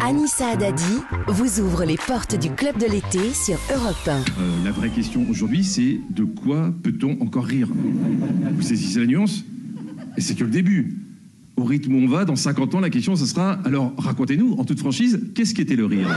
Anissa Haddadi vous ouvre les portes du club de l'été sur Europe 1. Euh, la vraie question aujourd'hui, c'est de quoi peut-on encore rire? Vous saisissez la nuance? Et c'est que le début. Au rythme où on va, dans 50 ans, la question, ce sera alors racontez-nous, en toute franchise, qu'est-ce qu'était le rire?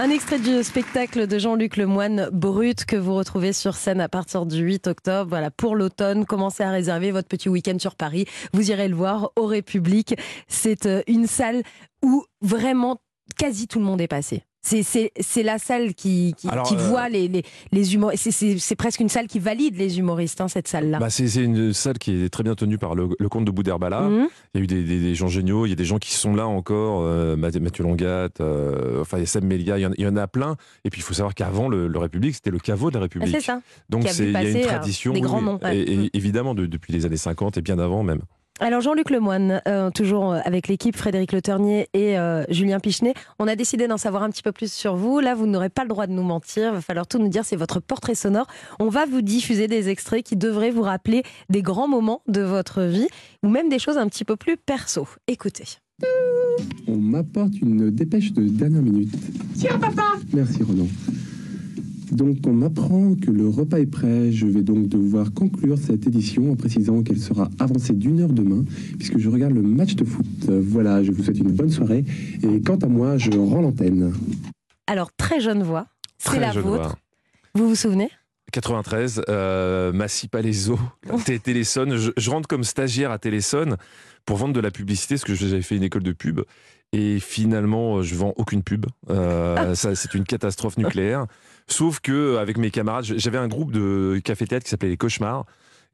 Un extrait du spectacle de Jean-Luc Lemoine, Brut, que vous retrouvez sur scène à partir du 8 octobre. Voilà, pour l'automne, commencez à réserver votre petit week-end sur Paris. Vous irez le voir au République. C'est euh, une salle où vraiment quasi tout le monde est passé. C'est la salle qui, qui, Alors, qui euh, voit les, les, les humoristes. C'est presque une salle qui valide les humoristes, hein, cette salle-là. Bah, c'est une salle qui est très bien tenue par le, le comte de Boudherbala. Mhm. Il y a eu des, des- des gens géniaux, il y a des gens qui sont là encore, euh, Mathieu Longat, euh, enfin il y a Sam Melia, il y, en, il y en a plein. Et puis il faut savoir qu'avant le, le République, c'était le caveau de la Ah, République. c'est ça. Donc il y a une tradition, des grands oui, noms, ouais. et- et évidemment de- depuis les années 50 et bien avant même. Alors Jean-Luc Lemoine, euh, toujours euh, avec l'équipe Frédéric Le Ternier et euh, Julien Pichenet, on a décidé d'en savoir un petit peu plus sur vous. Là, vous n'aurez pas le droit de nous mentir, il va falloir tout nous dire, c'est votre portrait sonore. On va vous diffuser des extraits qui devraient vous rappeler des grands moments de votre vie ou même des choses un petit peu plus perso. Écoutez. On m'apporte une dépêche de dernière minute. Tiens, papa Merci, Ronan. Donc, on m'apprend que le repas est prêt. Je vais donc devoir conclure cette édition en précisant qu'elle sera avancée d'une heure demain, puisque je regarde le match de foot. Voilà, je vous souhaite une bonne soirée. Et quant à moi, je rends l'antenne. Alors, très jeune voix, c'est Très la vôtre. voix. Vous vous souvenez? 93, euh, Massy Palaiso, Té- Téléson. Je, je rentre comme stagiaire à Téléson pour vendre de la publicité, parce que j'avais fait une école de pub. Et finalement, je vends aucune pub. Euh, ça, c'est une catastrophe nucléaire. Sauf que avec mes camarades, j'avais un groupe de café-théâtre qui s'appelait Les Cauchemars.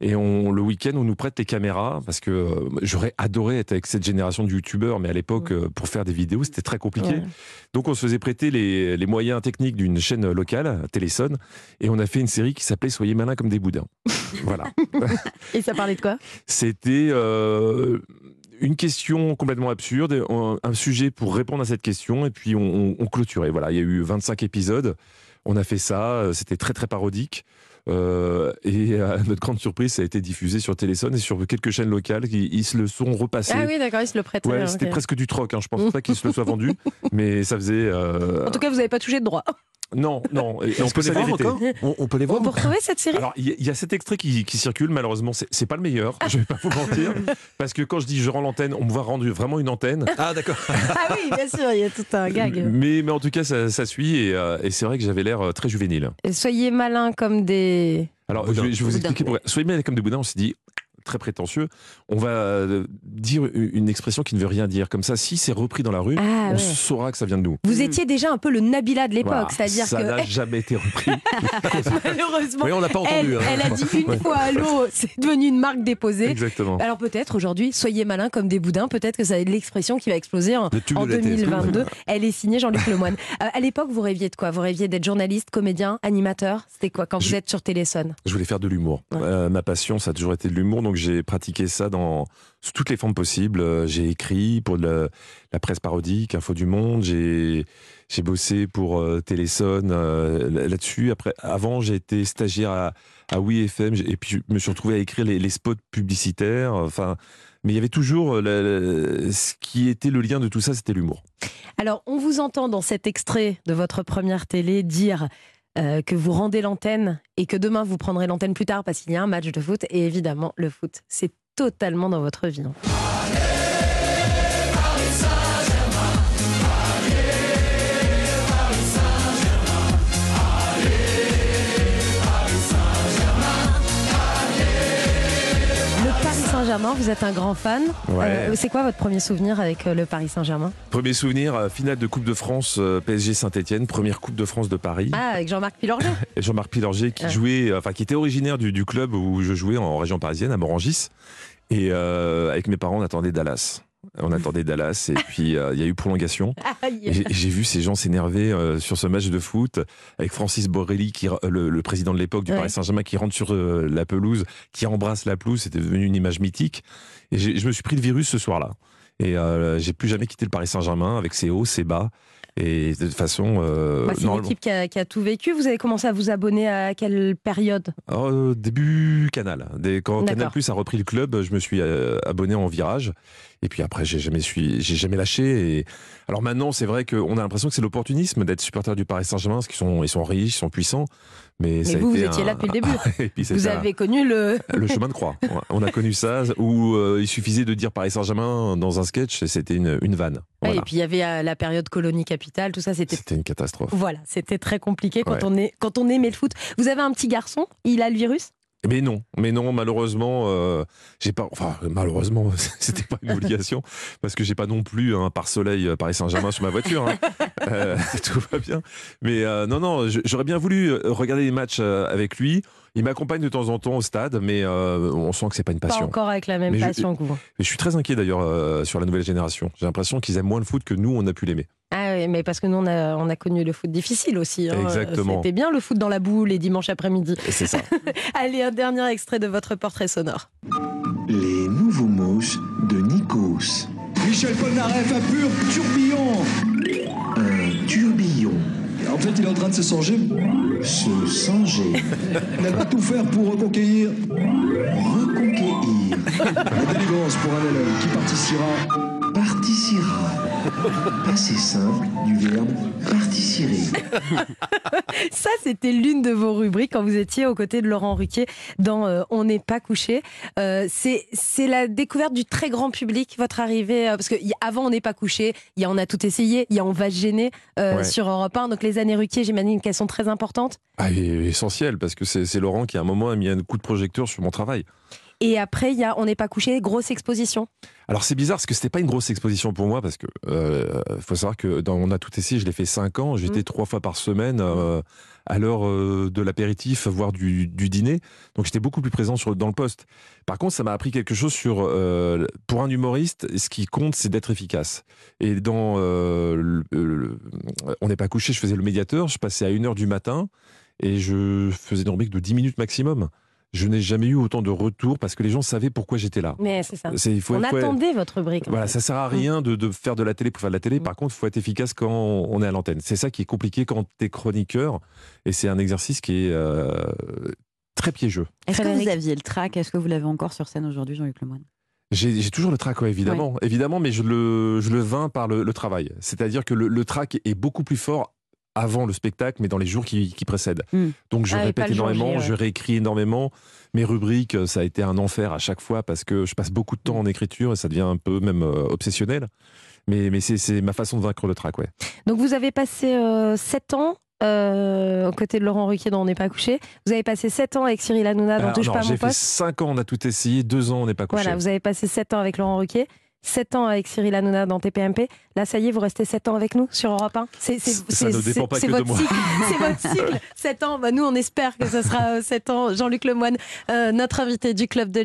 Et on, le week-end, on nous prête les caméras parce que euh, j'aurais adoré être avec cette génération de youtubeurs, mais à l'époque, euh, pour faire des vidéos, c'était très compliqué. Ouais. Donc, on se faisait prêter les, les moyens techniques d'une chaîne locale, Téléson, et on a fait une série qui s'appelait Soyez malins comme des boudins. voilà. Et ça parlait de quoi? C'était euh, une question complètement absurde, un, sujet pour répondre à cette question, et puis on, on- on clôturait. Voilà, il y a eu 25 épisodes. On a fait ça, euh, c'était très très parodique. Euh, et à notre grande surprise, ça a été diffusé sur Téléson et sur quelques chaînes locales qui ils se le sont repassés. Ah oui, d'accord, il se le. Ouais, ok. c'était presque du troc. Hein. Je pense pas qu'il se le soit vendu, mais ça faisait. euh, En tout cas, vous n'avez pas touché de droit. Non, non. et- Et on peut les voir encore on, on peut les voir On peut retrouver cette série Alors, il y, a- il y a cet extrait qui, qui circule, malheureusement, c'est pas le meilleur, je vais pas vous mentir, parce que quand je dis je rends l'antenne, on me voit rendre vraiment une antenne. Ah d'accord. Ah oui, bien sûr, il y a tout un gag. Mais, mais en tout cas, ça, ça suit, et, euh, et c'est vrai que j'avais l'air euh, très juvénile. Soyez malins comme des. Alors, je, vais- je vais vous expliquer pourquoi. Soyez bien comme des boudins, on s'est dit très prétentieux, on va euh, dire une expression qui ne veut rien dire. Comme ça, si c'est repris dans la rue, Ah on ouais. saura que ça vient de nous. Vous étiez déjà un peu le Nabila de l'époque, Voilà. c'est-à-dire ça n'a jamais été repris. malheureusement, Oui, on l'a pas elle, entendu. hein. elle a dit une fois allô, c'est devenu une marque déposée. Exactement. Alors peut-être aujourd'hui, soyez malins comme des boudins, peut-être que ça est l'expression qui va exploser en, Le tube en de l'été. 2022. Elle est signée Jean-Luc Lemoine. Euh, à l'époque, vous rêviez de quoi? Vous rêviez d'être journaliste, comédien, animateur? C'était quoi quand vous êtes sur Téléson? Je voulais faire de l'humour. Ouais. Euh, ma passion, ça a toujours été de l'humour, donc j'ai pratiqué ça dans sous toutes les formes possibles. Euh, J'ai écrit pour la, presse parodique, Info du Monde. J'ai bossé pour euh, Téléson euh, là- là-dessus. Après, avant, j'ai été stagiaire à, à Oui FM, et puis je me suis retrouvé à écrire les, spots publicitaires. Enfin, mais il y avait toujours euh, ce qui était le lien de tout ça, c'était l'humour. Alors, on vous entend dans cet extrait de votre première télé dire euh, que vous rendez l'antenne et que demain vous prendrez l'antenne plus tard parce qu'il y a un match de foot. Et évidemment, le foot, c'est totalement dans votre vie. Saint-Germain, vous êtes un grand fan. Ouais. Euh, c'est quoi votre premier souvenir avec euh, le Paris Saint-Germain? Premier souvenir, euh, finale de Coupe de France, PSG Saint-Etienne, première Coupe de France de Paris. Ah, avec Jean-Marc Pilorget. Et Jean-Marc Pilorget qui Ah. jouait, enfin qui était originaire du, du club où je jouais en région parisienne, à Morangis. Et euh, avec mes parents, on attendait Dallas. On attendait Dallas et puis euh, il y a eu prolongation. J'ai vu ces gens s'énerver euh, sur ce match de foot avec Francis Borrelli, qui, le, le président de l'époque du Ouais. Paris Saint-Germain, qui rentre sur euh, la pelouse, qui embrasse la pelouse. C'était devenu une image mythique. Et je me suis pris le virus ce soir-là. Et j'ai plus jamais quitté le Paris Saint-Germain avec ses hauts, ses bas. Et de toute façon, euh, Bah, c'est une équipe qui a, qui a tout vécu. Vous avez commencé à vous abonner à quelle période? Alors, euh, début Canal. Dès, quand. Canal Plus a repris le club, je me suis euh, abonné en virage. Et puis après, j'ai jamais, suis, j'ai jamais lâché. Et... Alors maintenant, c'est vrai qu'on a l'impression que c'est l'opportunisme d'être supporter du Paris Saint-Germain, parce qu'ils sont, ils sont riches, ils sont puissants. Mais, Mais vous, vous étiez là depuis le début. et puis vous avez connu le... le chemin de croix. On a connu ça, où euh, il suffisait de dire Paris Saint-Germain dans un sketch, et c'était une, une vanne. Voilà. et puis il y avait euh, la période colonie capitale, tout ça, c'était... C'était une catastrophe. Voilà, c'était très compliqué quand, Ouais. on est, quand on aimait le foot. Vous avez un petit garçon, il a le virus? Mais non, mais non, malheureusement, euh, j'ai pas. Enfin, malheureusement, c'était pas une obligation parce que j'ai pas non plus un pare-soleil euh, Paris Saint-Germain sur ma voiture. hein. Euh, tout va bien. Mais euh, non, non, j'aurais bien voulu regarder les matchs avec lui. Il m'accompagne de temps en temps au stade, mais euh, on sent que c'est pas une Pas passion. encore avec la même Mais je- passion que vous. Mais je suis très inquiet d'ailleurs euh, sur la nouvelle génération. J'ai l'impression qu'ils aiment moins le foot que nous, on a pu l'aimer. Ah mais parce que nous, on a, on a connu le foot difficile aussi. hein. Exactement. C'était bien le foot dans la boue les dimanches après-midi. C'est ça. Allez, un dernier extrait de votre portrait sonore. Les nouveaux moches de Nikos. Michel Polnareff, un pur tourbillon. Un tourbillon. En fait, il est en train de se songer. Se sanger. Il va tout faire pour reconquérir Reconquérir. la délivrance pour un élève qui participera. Particira. Passé simple du verbe particirer. Ça, c'était l'une de vos rubriques quand vous étiez aux côtés de Laurent Ruquier dans euh, On n'est pas couché. Euh, c'est c'est la découverte du très grand public, votre arrivée. euh, parce que avant On n'est pas couché, il y a On a tout essayé, il y a On va se gêner euh, Ouais. sur Europe 1. Donc les années Ruquier, j'imagine qu'elles sont très importantes. Ah, et essentiel parce que c'est c'est Laurent qui à un moment a mis un coup de projecteur sur mon travail. Et après, il y a On n'est pas couché, grosse exposition. Alors c'est bizarre parce que c'était pas une grosse exposition pour moi parce que euh, faut savoir que dans On a tout essayé, je l'ai fait cinq ans, j'étais Mm. trois fois par semaine euh, à l'heure euh, de l'apéritif, voire du, du dîner, donc j'étais beaucoup plus présent sur, dans le poste. Par contre, ça m'a appris quelque chose sur euh, pour un humoriste, ce qui compte, c'est d'être efficace. Et dans le- le- On n'est pas couché, je faisais le médiateur, je passais à 1h du matin et je faisais une rubrique de 10 minutes maximum. Je n'ai jamais eu autant de retours parce que les gens savaient pourquoi j'étais là. Mais c'est ça. C'est- il faut- on attendait votre rubrique. en voilà, fait. ça sert à rien de, de faire de la télé pour faire de la télé. Mm. Par contre, il faut être efficace quand on est à l'antenne. C'est ça qui est compliqué quand tu es chroniqueur. Et c'est un exercice qui est euh, très piégeux. Est-ce que vous aviez le trac? Est-ce que vous l'avez encore sur scène aujourd'hui, Jean-Luc Lemoyne J'ai toujours le trac, ouais, évidemment. Évidemment, mais je le, je le vins par le, le travail. C'est-à-dire que le, le trac est beaucoup plus fort avant le spectacle, mais dans les jours qui, qui précèdent. Mm. Donc je Ah, répète J, énormément, ouais. je réécris énormément. Mes rubriques, ça a été un enfer à chaque fois parce que je passe beaucoup de temps en écriture et ça devient un peu même euh, obsessionnel. Mais, mais c'est ma façon de vaincre le trac, ouais. Donc vous avez passé 7 ans euh, aux côtés de Laurent Ruquier dont On n'est pas couché. Vous avez passé 7 ans avec Cyril Hanouna dans Alors, Touche non, pas mon J'ai fait poste. 5 ans, on a tout essayé, 2 ans, on n'est pas couché. Voilà, vous avez passé 7 ans avec Laurent Ruquier. 7 ans avec Cyril Hanouna dans TPMP. Là, ça y est, vous restez 7 ans avec nous sur Europe 1. C'est, Ça ne dépend pas que de votre moi. cycle. C'est votre cycle. 7 ans. Bah, nous, on espère que ce sera 7 ans. Jean-Luc Lemoyne, euh, notre invité du Club de